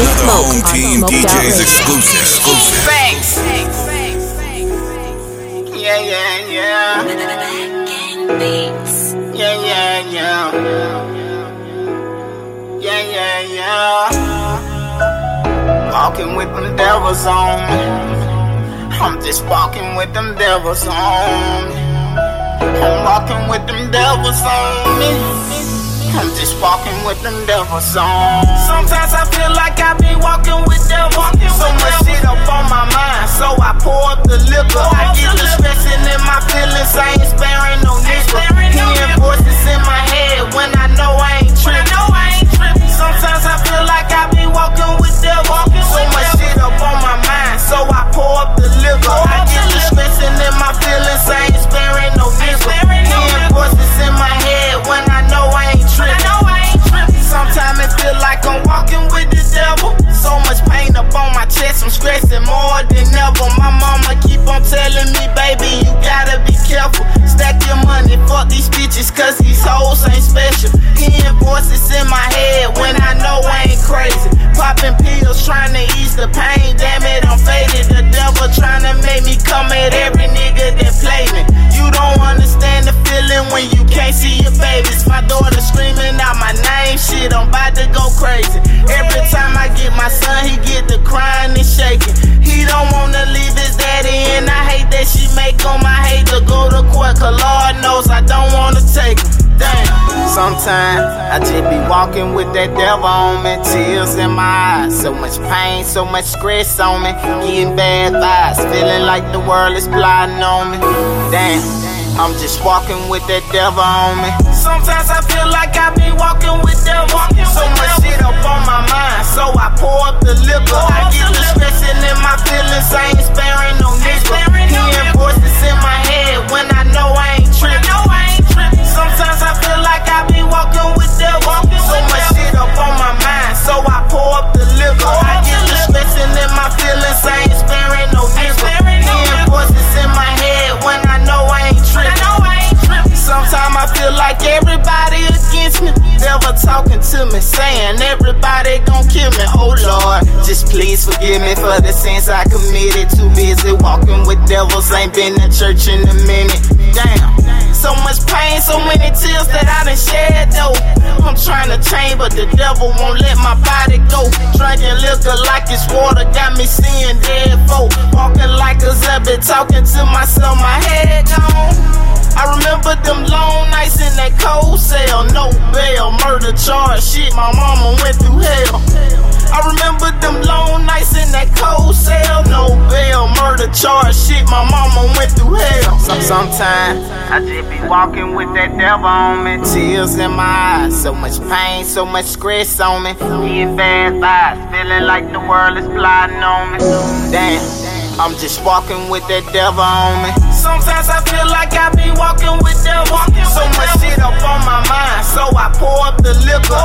Another home team DJs exclusive. Exclusive. Thanks. Yeah, yeah, yeah. Yeah, yeah, yeah. Yeah, yeah, yeah. Walking with them devils on me. I'm just walking with them devils on me. I'm walking with them devils on me. I'm just walking with them devils on. Sometimes I feel bitches, cause these hoes ain't special. Hearing voices in my head when I know I ain't crazy. Popping pills, trying to ease the pain. Damn it, I'm faded. The devil trying to make me come at every nigga that play me. You don't understand the feeling when you can't see your babies. My daughter screaming out my name, shit, I'm about to go crazy. Every time I get my son, he get the crying and shaking. He don't wanna leave that she make him. I hate to go to court, cause Lord knows I don't wanna take him. Damn. Sometimes I just be walking with that devil on me, tears in my eyes. So much pain, so much stress on me. Getting bad vibes, feeling like the world is plotting on me. Damn. I'm just walking with that devil on me. Sometimes I feel like I be walking with that devil. So much me, saying everybody gon' kill me. Oh Lord, just please forgive me for the sins I committed. Too busy walking with devils, ain't been to church in a minute. Damn. So much pain, so many tears that I done shed though. I'm trying to change, but the devil won't let my body go. Drinking liquor like it's water, got me seeing dead folk. Walking like a zombie, talking to myself, my head gone. I remember them long nights in that cold cell, no bail, murder charge, shit, my mama went through hell. I remember them long nights in that cold cell, no bail, murder charge, shit, my mama went through hell. Sometimes I just be walking with that devil on me, tears in my eyes, so much pain, so much stress on me, getting bad vibes, feeling like the world is plotting on me. Damn. I'm just walking with that devil on me. Sometimes I feel like I be walking with devil. So much shit up on my mind, so I pour up the liquor.